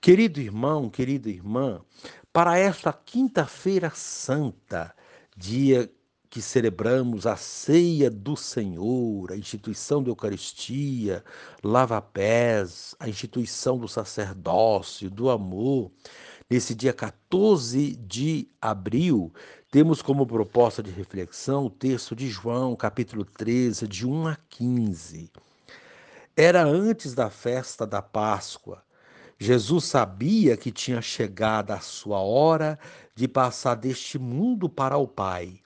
Querido irmão, querida irmã, para esta quinta-feira santa, dia que celebramos a ceia do Senhor, a instituição da Eucaristia, lava-pés, a instituição do sacerdócio, do amor, nesse dia 14 de abril, temos como proposta de reflexão o texto de João, capítulo 13, de 1 a 15. Era antes da festa da Páscoa. Jesus sabia que tinha chegado a sua hora de passar deste mundo para o Pai.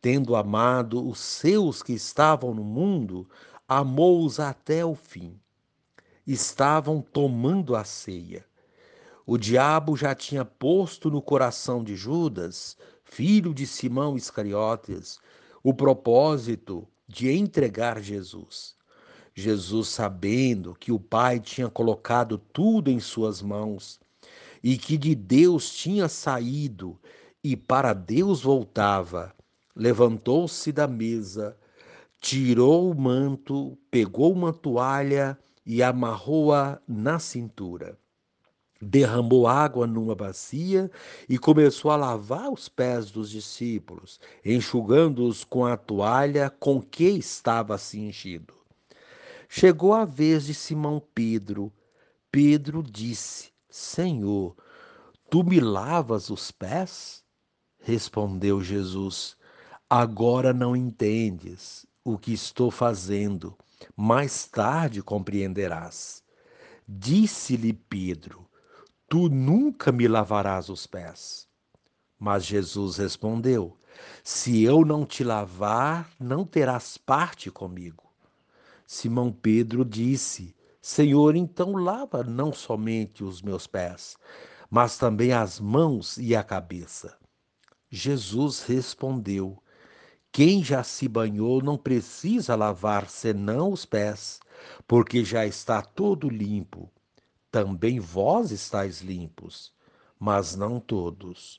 Tendo amado os seus que estavam no mundo, amou-os até o fim. Estavam tomando a ceia. O diabo já tinha posto no coração de Judas, filho de Simão Iscariotes, o propósito de entregar Jesus. Jesus, sabendo que o Pai tinha colocado tudo em suas mãos e que de Deus tinha saído e para Deus voltava, levantou-se da mesa, tirou o manto, pegou uma toalha e amarrou-a na cintura. Derramou água numa bacia e começou a lavar os pés dos discípulos, enxugando-os com a toalha com que estava cingido. Chegou a vez de Simão Pedro. Pedro disse: Senhor, tu me lavas os pés? Respondeu Jesus: Agora não entendes o que estou fazendo, mais tarde compreenderás. Disse-lhe Pedro: Tu nunca me lavarás os pés. Mas Jesus respondeu: Se eu não te lavar, não terás parte comigo. Simão Pedro disse: Senhor, então lava não somente os meus pés, mas também as mãos e a cabeça. Jesus respondeu: Quem já se banhou não precisa lavar senão os pés, porque já está todo limpo. Também vós estáis limpos, mas não todos.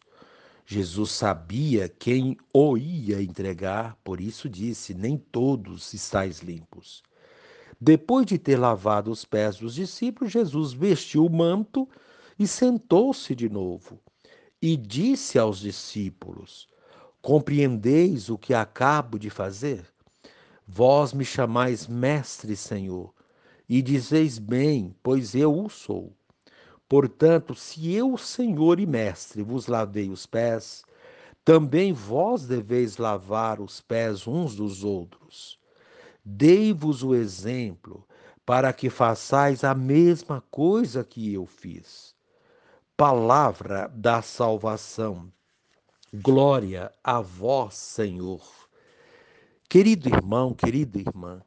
Jesus sabia quem o ia entregar, por isso disse: Nem todos estáis limpos. Depois de ter lavado os pés dos discípulos, Jesus vestiu o manto e sentou-se de novo. E disse aos discípulos: Compreendeis o que acabo de fazer? Vós me chamais Mestre, Senhor, e dizeis bem, pois eu o sou. Portanto, se eu, Senhor e Mestre, vos lavei os pés, também vós deveis lavar os pés uns dos outros. Dei-vos o exemplo para que façais a mesma coisa que eu fiz. Palavra da salvação. Glória a vós, Senhor. Querido irmão, querida irmã,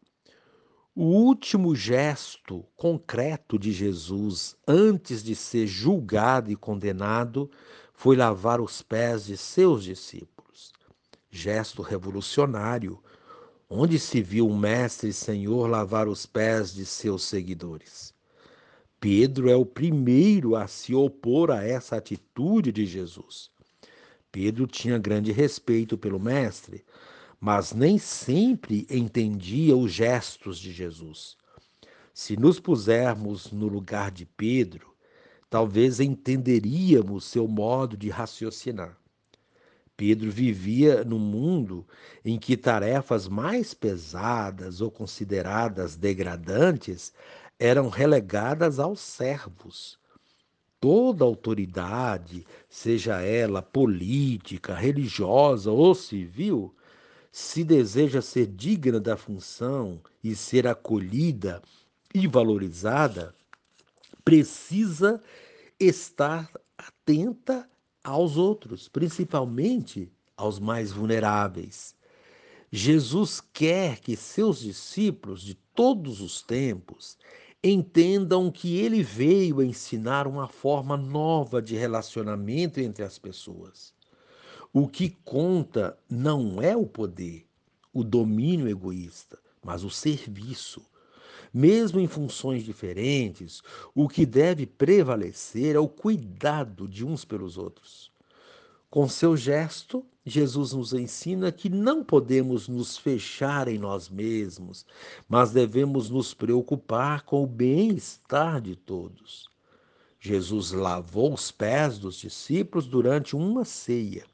o último gesto concreto de Jesus antes de ser julgado e condenado foi lavar os pés de seus discípulos. Gesto revolucionário onde se viu um mestre e senhor lavar os pés de seus seguidores. Pedro é o primeiro a se opor a essa atitude de Jesus. Pedro tinha grande respeito pelo mestre, mas nem sempre entendia os gestos de Jesus. Se nos pusermos no lugar de Pedro, talvez entenderíamos seu modo de raciocinar. Pedro vivia num mundo em que tarefas mais pesadas ou consideradas degradantes eram relegadas aos servos. Toda autoridade, seja ela política, religiosa ou civil, se deseja ser digna da função e ser acolhida e valorizada, precisa estar atenta aos outros, principalmente aos mais vulneráveis. Jesus quer que seus discípulos de todos os tempos entendam que ele veio ensinar uma forma nova de relacionamento entre as pessoas. O que conta não é o poder, o domínio egoísta, mas o serviço, mesmo em funções diferentes, o que deve prevalecer é o cuidado de uns pelos outros. Com seu gesto, Jesus nos ensina que não podemos nos fechar em nós mesmos, mas devemos nos preocupar com o bem-estar de todos. Jesus lavou os pés dos discípulos durante uma ceia.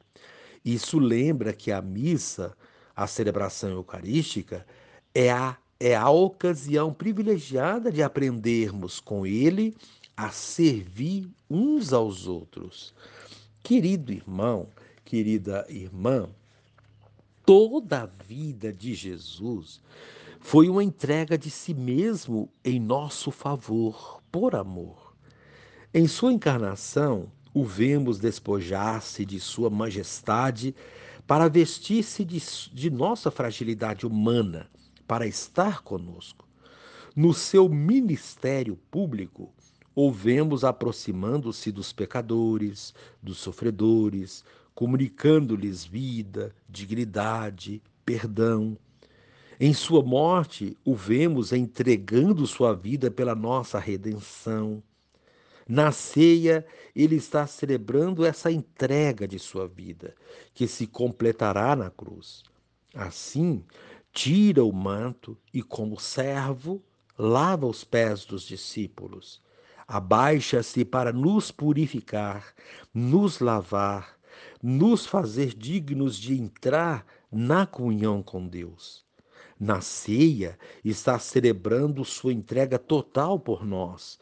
Isso lembra que a missa, a celebração eucarística, é a, é a ocasião privilegiada de aprendermos com ele a servir uns aos outros. Querido irmão, querida irmã, toda a vida de Jesus foi uma entrega de si mesmo em nosso favor, por amor. Em sua encarnação, o vemos despojar-se de sua majestade para vestir-se de, de nossa fragilidade humana, para estar conosco. No seu ministério público, o vemos aproximando-se dos pecadores, dos sofredores, comunicando-lhes vida, dignidade, perdão. Em sua morte, o vemos entregando sua vida pela nossa redenção. Na ceia, ele está celebrando essa entrega de sua vida, que se completará na cruz. Assim, tira o manto e, como servo, lava os pés dos discípulos. Abaixa-se para nos purificar, nos lavar, nos fazer dignos de entrar na comunhão com Deus. Na ceia, está celebrando sua entrega total por nós,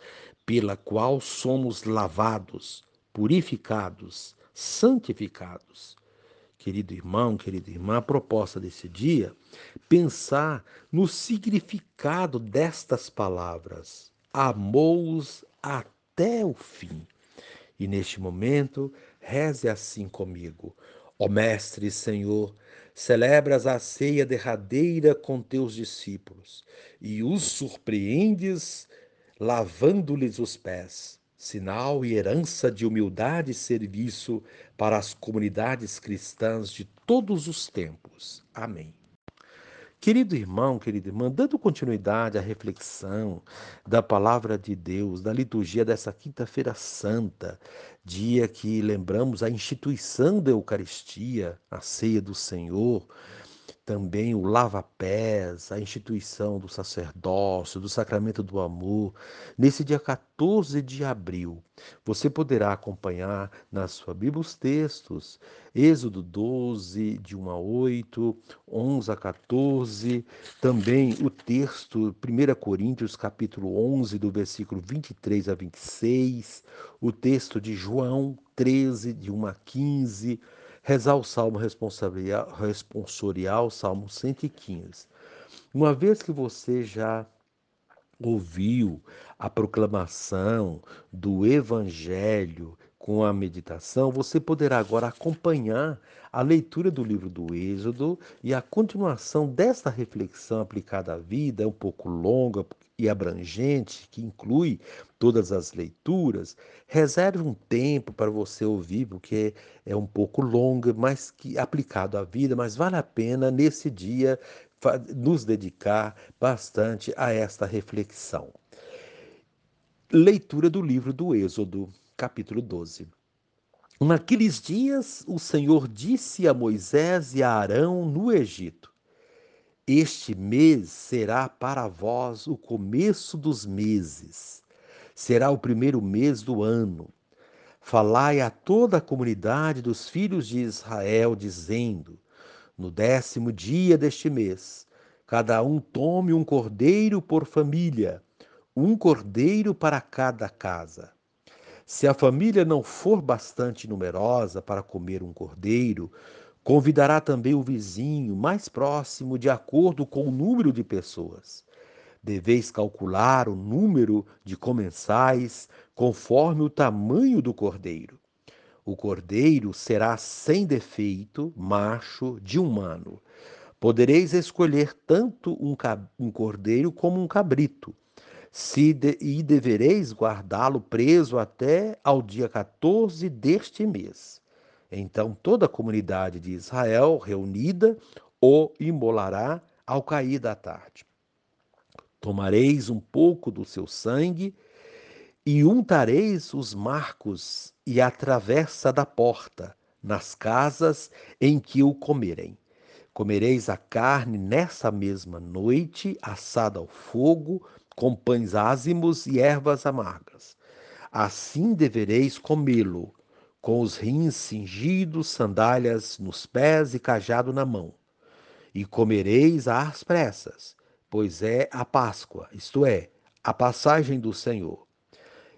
pela qual somos lavados, purificados, santificados. Querido irmão, querida irmã, a proposta desse dia, pensar no significado destas palavras. Amou-os até o fim. E neste momento, reze assim comigo. Ó Mestre Senhor, celebras a ceia derradeira com teus discípulos e os surpreendes lavando-lhes os pés, sinal e herança de humildade e serviço para as comunidades cristãs de todos os tempos. Amém. Querido irmão, querida irmã, dando continuidade à reflexão da palavra de Deus, da liturgia dessa Quinta-feira Santa, dia que lembramos a instituição da Eucaristia, a ceia do Senhor, também o lava-pés, a instituição do sacerdócio, do sacramento do amor, nesse dia 14 de abril. Você poderá acompanhar na sua Bíblia os textos, Êxodo 12, de 1 a 8, 11 a 14, também o texto 1 Coríntios, capítulo 11, do versículo 23 a 26, o texto de João 13, de 1 a 15, rezar o salmo responsorial, salmo 115. Uma vez que você já ouviu a proclamação do evangelho com a meditação, você poderá agora acompanhar a leitura do livro do Êxodo e a continuação desta reflexão aplicada à vida, um pouco longa e abrangente, que inclui todas as leituras. Reserve um tempo para você ouvir, porque é um pouco longa, mas que aplicado à vida, mas vale a pena nesse dia nos dedicar bastante a esta reflexão. Leitura do livro do Êxodo capítulo 12. Naqueles dias, o Senhor disse a Moisés e a Arão no Egito: Este mês será para vós o começo dos meses, será o primeiro mês do ano. Falai a toda a comunidade dos filhos de Israel, dizendo: No décimo dia deste mês, cada um tome um cordeiro por família, um cordeiro para cada casa. Se a família não for bastante numerosa para comer um cordeiro, convidará também o vizinho mais próximo de acordo com o número de pessoas. Deveis calcular o número de comensais conforme o tamanho do cordeiro. O cordeiro será sem defeito, macho, de um ano. Podereis escolher tanto um, um cordeiro como um cabrito se de, e devereis guardá-lo preso até ao dia 14 deste mês. Então toda a comunidade de Israel reunida o imolará ao cair da tarde. Tomareis um pouco do seu sangue e untareis os marcos e a travessa da porta, nas casas em que o comerem. Comereis a carne nessa mesma noite, assada ao fogo, com pães ázimos e ervas amargas. assim devereis comê-lo, com os rins cingidos, sandálias nos pés e cajado na mão. E comereis às pressas, pois é a Páscoa, isto é, a passagem do Senhor.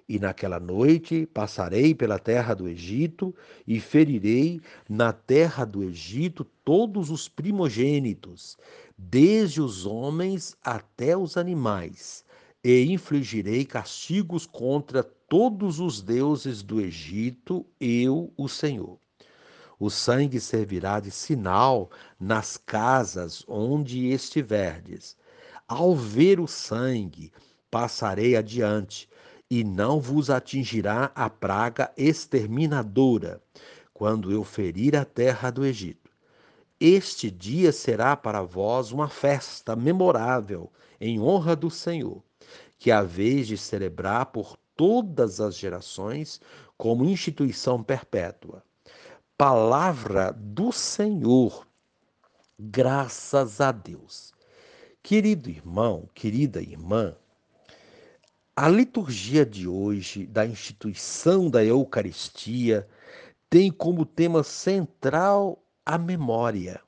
E naquela noite passarei pela terra do Egito e ferirei na terra do Egito todos os primogênitos, desde os homens até os animais, e infligirei castigos contra todos os deuses do Egito, eu, o Senhor. O sangue servirá de sinal nas casas onde estiverdes. Ao ver o sangue, passarei adiante e não vos atingirá a praga exterminadora, quando eu ferir a terra do Egito. Este dia será para vós uma festa memorável em honra do Senhor, que a vez de celebrar por todas as gerações como instituição perpétua. Palavra do Senhor, graças a Deus. Querido irmão, querida irmã, a liturgia de hoje da instituição da Eucaristia tem como tema central a memória.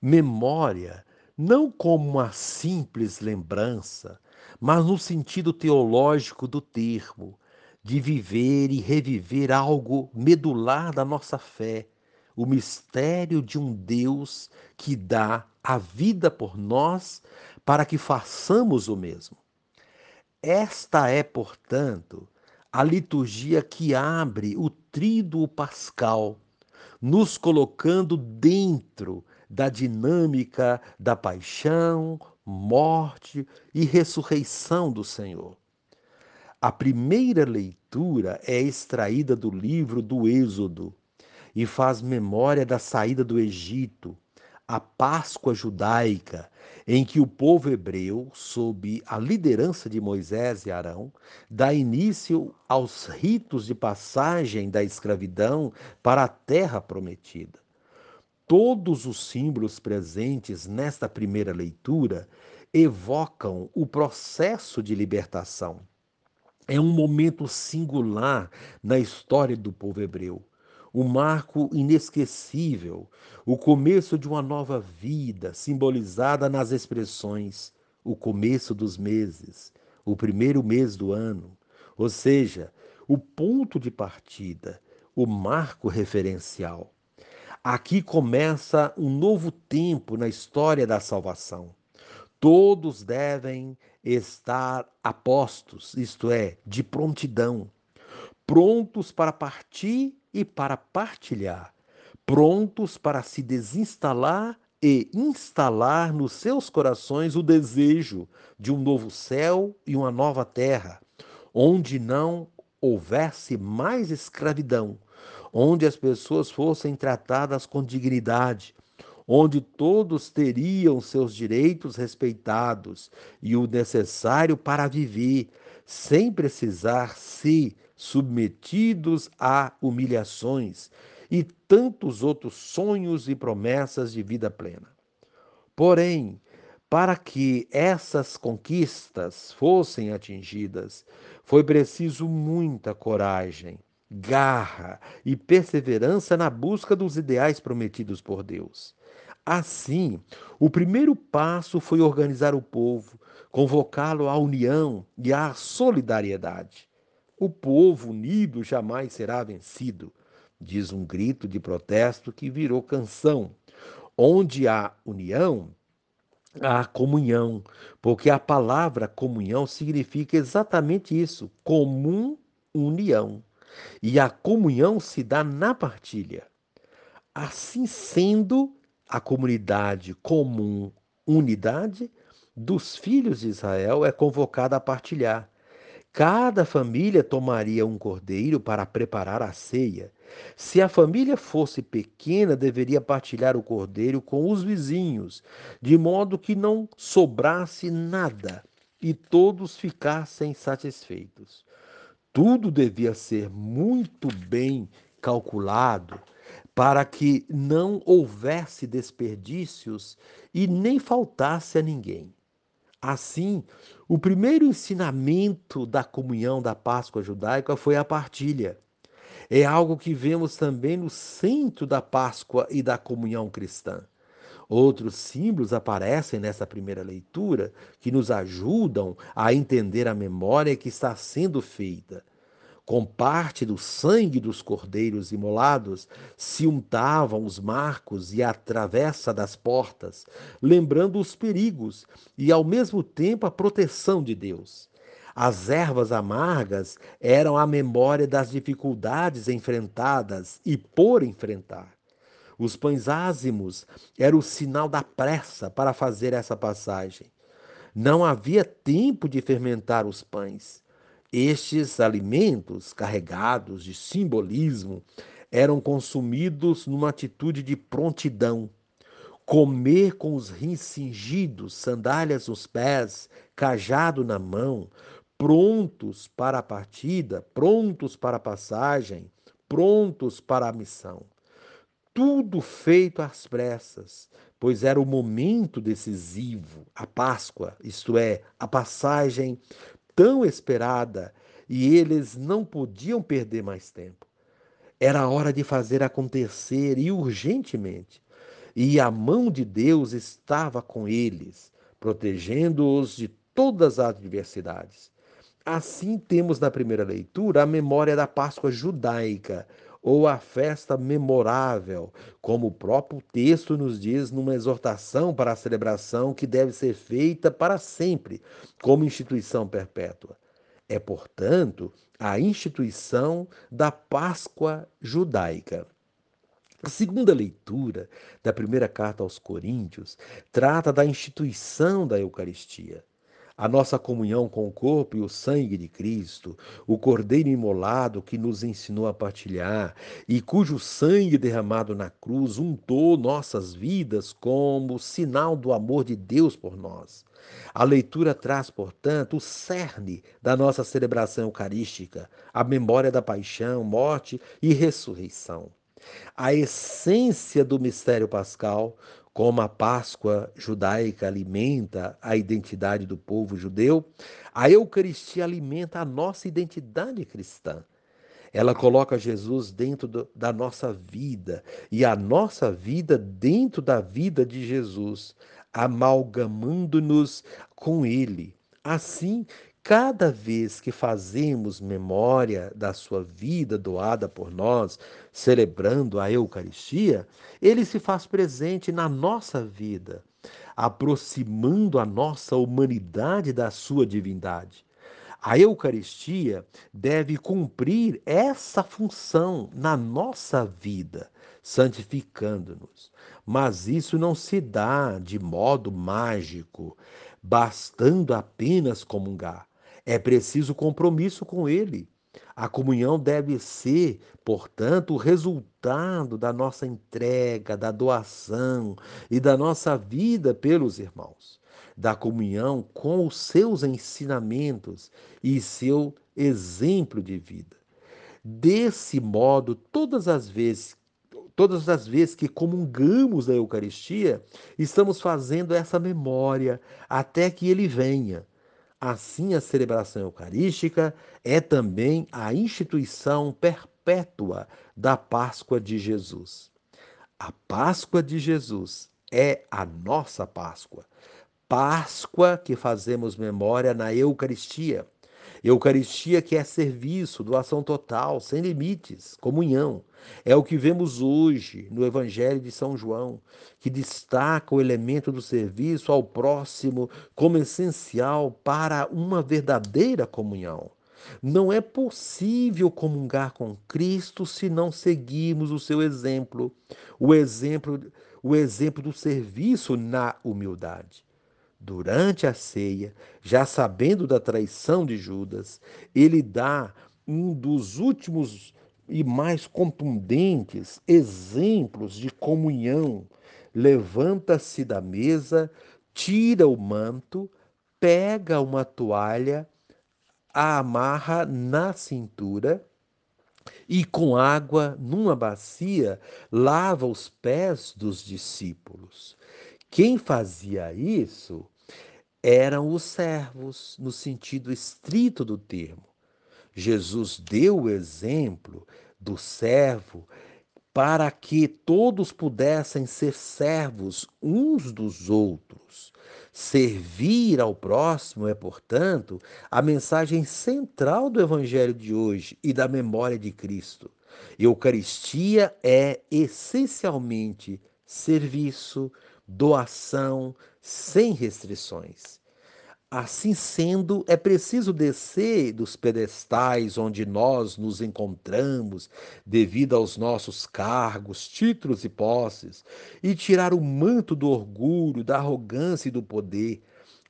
Memória não como uma simples lembrança, mas no sentido teológico do termo, de viver e reviver algo medular da nossa fé, o mistério de um Deus que dá a vida por nós para que façamos o mesmo. Esta é, portanto, a liturgia que abre o tríduo pascal, nos colocando dentro da dinâmica da paixão, morte e ressurreição do Senhor. A primeira leitura é extraída do livro do Êxodo e faz memória da saída do Egito, a Páscoa judaica, em que o povo hebreu, sob a liderança de Moisés e Arão, dá início aos ritos de passagem da escravidão para a terra prometida. Todos os símbolos presentes nesta primeira leitura evocam o processo de libertação. É um momento singular na história do povo hebreu um marco inesquecível, o começo de uma nova vida, simbolizada nas expressões o começo dos meses, o primeiro mês do ano, ou seja, o ponto de partida, o marco referencial. Aqui começa um novo tempo na história da salvação. Todos devem estar apostos, isto é, de prontidão, prontos para partir e para partilhar, prontos para se desinstalar e instalar nos seus corações o desejo de um novo céu e uma nova terra, onde não houvesse mais escravidão, onde as pessoas fossem tratadas com dignidade, onde todos teriam seus direitos respeitados e o necessário para viver, sem precisar se submetidos a humilhações e tantos outros sonhos e promessas de vida plena. Porém, para que essas conquistas fossem atingidas, foi preciso muita coragem, garra e perseverança na busca dos ideais prometidos por Deus. Assim, o primeiro passo foi organizar o povo, convocá-lo à união e à solidariedade. O povo unido jamais será vencido, diz um grito de protesto que virou canção. Onde há união, há comunhão, porque a palavra comunhão significa exatamente isso: comum união. E a comunhão se dá na partilha. Assim sendo, a comunidade comum, unidade dos filhos de Israel é convocada a partilhar. Cada família tomaria um cordeiro para preparar a ceia. Se a família fosse pequena, deveria partilhar o cordeiro com os vizinhos, de modo que não sobrasse nada e todos ficassem satisfeitos. Tudo devia ser muito bem calculado para que não houvesse desperdícios e nem faltasse a ninguém. Assim, o primeiro ensinamento da comunhão da Páscoa judaica foi a partilha. É algo que vemos também no centro da Páscoa e da comunhão cristã. Outros símbolos aparecem nessa primeira leitura que nos ajudam a entender a memória que está sendo feita. Com parte do sangue dos cordeiros imolados, se untavam os marcos e a travessa das portas, lembrando os perigos e, ao mesmo tempo, a proteção de Deus. As ervas amargas eram a memória das dificuldades enfrentadas e por enfrentar. Os pães ázimos eram o sinal da pressa para fazer essa passagem. Não havia tempo de fermentar os pães. Estes alimentos, carregados de simbolismo, eram consumidos numa atitude de prontidão. Comer com os rins cingidos, sandálias nos pés, cajado na mão, prontos para a partida, prontos para a passagem, prontos para a missão. Tudo feito às pressas, pois era o momento decisivo, a Páscoa, isto é, a passagem tão esperada, e eles não podiam perder mais tempo. Era hora de fazer acontecer e urgentemente. E a mão de Deus estava com eles, protegendo-os de todas as adversidades. Assim, temos na primeira leitura a memória da Páscoa judaica, ou a festa memorável, como o próprio texto nos diz numa exortação para a celebração que deve ser feita para sempre, como instituição perpétua. É, portanto, a instituição da Páscoa judaica. A segunda leitura da primeira carta aos Coríntios trata da instituição da Eucaristia a nossa comunhão com o corpo e o sangue de Cristo, o Cordeiro imolado que nos ensinou a partilhar e cujo sangue derramado na cruz untou nossas vidas como sinal do amor de Deus por nós. A leitura traz, portanto, o cerne da nossa celebração eucarística, a memória da paixão, morte e ressurreição. A essência do mistério pascal, como a Páscoa judaica alimenta a identidade do povo judeu, a Eucaristia alimenta a nossa identidade cristã. Ela coloca Jesus dentro do, da nossa vida e a nossa vida dentro da vida de Jesus, amalgamando-nos com Ele. Assim, Cada vez que fazemos memória da sua vida doada por nós, celebrando a Eucaristia, ele se faz presente na nossa vida, aproximando a nossa humanidade da sua divindade. A Eucaristia deve cumprir essa função na nossa vida, santificando-nos. Mas isso não se dá de modo mágico, bastando apenas comungar. É preciso compromisso com Ele. A comunhão deve ser, portanto, o resultado da nossa entrega, da doação e da nossa vida pelos irmãos, da comunhão com os seus ensinamentos e seu exemplo de vida. Desse modo, todas as vezes todas as vezes que comungamos da Eucaristia, estamos fazendo essa memória até que ele venha. Assim, a celebração eucarística é também a instituição perpétua da Páscoa de Jesus. A Páscoa de Jesus é a nossa Páscoa. Páscoa que fazemos memória na Eucaristia. Eucaristia que é serviço, doação total, sem limites, comunhão. É o que vemos hoje no Evangelho de São João, que destaca o elemento do serviço ao próximo como essencial para uma verdadeira comunhão. Não é possível comungar com Cristo se não seguirmos o seu exemplo, o exemplo, o exemplo do serviço na humildade. Durante a ceia, já sabendo da traição de Judas, ele dá um dos últimos e mais contundentes exemplos de comunhão. Levanta-se da mesa, tira o manto, pega uma toalha, a amarra na cintura e com água numa bacia lava os pés dos discípulos. Quem fazia isso eram os servos, no sentido estrito do termo. Jesus deu o exemplo do servo para que todos pudessem ser servos uns dos outros. Servir ao próximo é, portanto, a mensagem central do Evangelho de hoje e da memória de Cristo. Eucaristia é essencialmente serviço, doação, sem restrições. Assim sendo, é preciso descer dos pedestais onde nós nos encontramos, devido aos nossos cargos, títulos e posses, e tirar o manto do orgulho, da arrogância e do poder,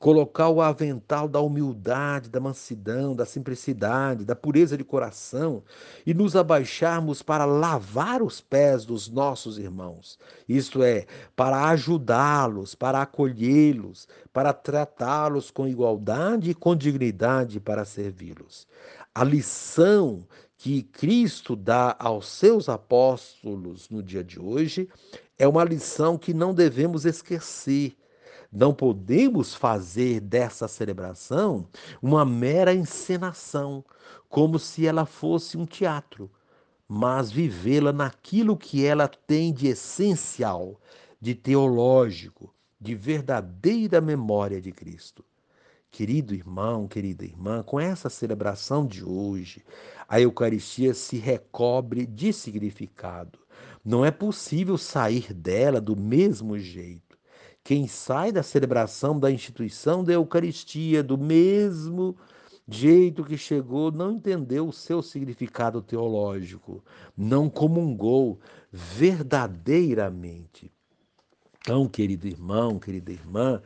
colocar o avental da humildade, da mansidão, da simplicidade, da pureza de coração e nos abaixarmos para lavar os pés dos nossos irmãos. Isto é, para ajudá-los, para acolhê-los, para tratá-los com igualdade e com dignidade para servi-los. A lição que Cristo dá aos seus apóstolos no dia de hoje é uma lição que não devemos esquecer não podemos fazer dessa celebração uma mera encenação, como se ela fosse um teatro, mas vivê-la naquilo que ela tem de essencial, de teológico, de verdadeira memória de Cristo. Querido irmão, querida irmã, com essa celebração de hoje, a Eucaristia se recobre de significado. Não é possível sair dela do mesmo jeito. Quem sai da celebração da instituição da Eucaristia do mesmo jeito que chegou, não entendeu o seu significado teológico, não comungou verdadeiramente. Então, querido irmão, querida irmã,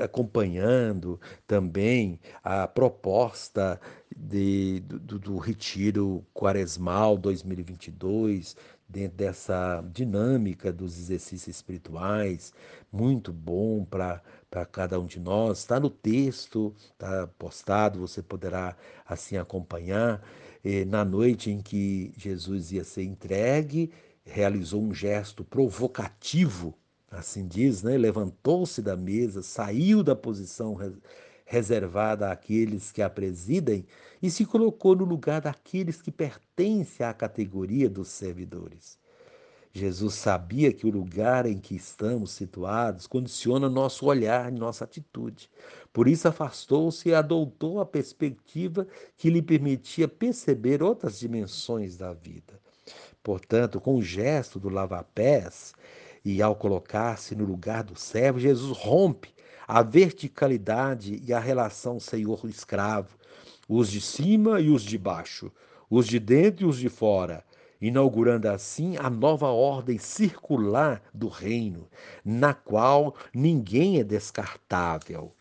acompanhando também a proposta de, do, do Retiro Quaresmal 2022, dentro dessa dinâmica dos exercícios espirituais, muito bom para cada um de nós. Está no texto, está postado, você poderá assim acompanhar. E, na noite em que Jesus ia ser entregue, realizou um gesto provocativo, assim diz, né? levantou-se da mesa, saiu da posição reservada àqueles que a presidem e se colocou no lugar daqueles que pertencem à categoria dos servidores. Jesus sabia que o lugar em que estamos situados condiciona nosso olhar e nossa atitude. Por isso afastou-se e adotou a perspectiva que lhe permitia perceber outras dimensões da vida. Portanto, com o gesto do lava-pés e ao colocar-se no lugar do servo, Jesus rompe a verticalidade e a relação senhor-escravo, os de cima e os de baixo, os de dentro e os de fora, inaugurando assim a nova ordem circular do reino, na qual ninguém é descartável.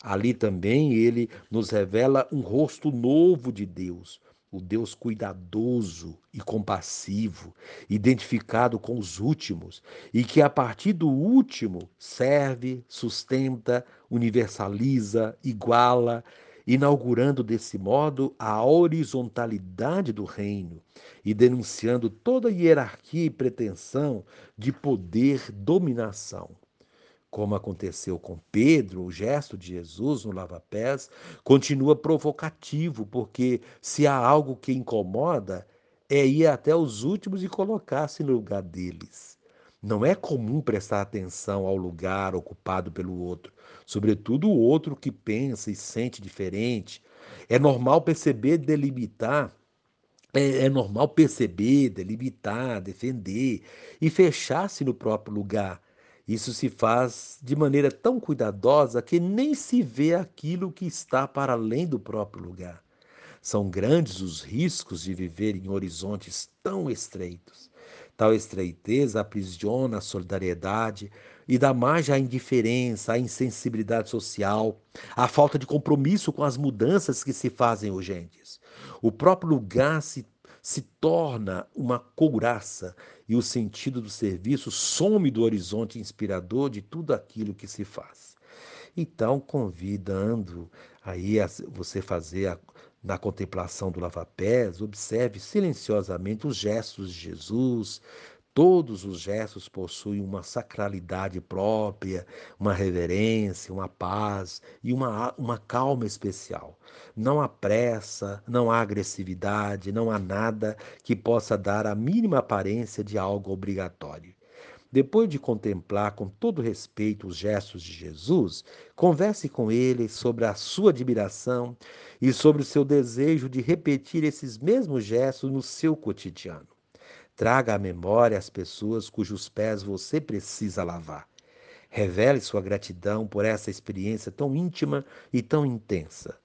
Ali também ele nos revela um rosto novo de Deus, o Deus cuidadoso e compassivo, identificado com os últimos, e que a partir do último serve, sustenta, universaliza, iguala, inaugurando desse modo a horizontalidade do reino e denunciando toda hierarquia e pretensão de poder dominação como aconteceu com Pedro, o gesto de Jesus no lava-pés continua provocativo, porque se há algo que incomoda, é ir até os últimos e colocar-se no lugar deles. Não é comum prestar atenção ao lugar ocupado pelo outro, sobretudo o outro que pensa e sente diferente. É normal perceber, delimitar é, é, normal perceber, delimitar, defender e fechar-se no próprio lugar, isso se faz de maneira tão cuidadosa que nem se vê aquilo que está para além do próprio lugar. São grandes os riscos de viver em horizontes tão estreitos. Tal estreiteza aprisiona a solidariedade e dá margem à indiferença, à insensibilidade social, à falta de compromisso com as mudanças que se fazem urgentes. O próprio lugar se se torna uma couraça e o sentido do serviço some do horizonte inspirador de tudo aquilo que se faz. Então, convidando aí a você fazer a, na contemplação do lava-pés, observe silenciosamente os gestos de Jesus, Todos os gestos possuem uma sacralidade própria, uma reverência, uma paz e uma, uma calma especial. Não há pressa, não há agressividade, não há nada que possa dar a mínima aparência de algo obrigatório. Depois de contemplar com todo respeito os gestos de Jesus, converse com ele sobre a sua admiração e sobre o seu desejo de repetir esses mesmos gestos no seu cotidiano. Traga à memória as pessoas cujos pés você precisa lavar. Revele sua gratidão por essa experiência tão íntima e tão intensa.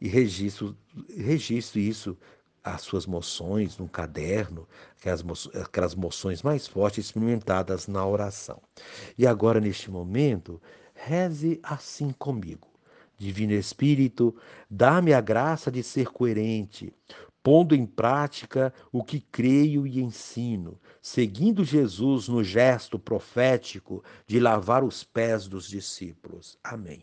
E registre, registre isso, as suas moções num caderno, aquelas, aquelas moções mais fortes experimentadas na oração. E agora, neste momento, reze assim comigo. Divino Espírito, dá-me a graça de ser coerente, pondo em prática o que creio e ensino, seguindo Jesus no gesto profético de lavar os pés dos discípulos. Amém.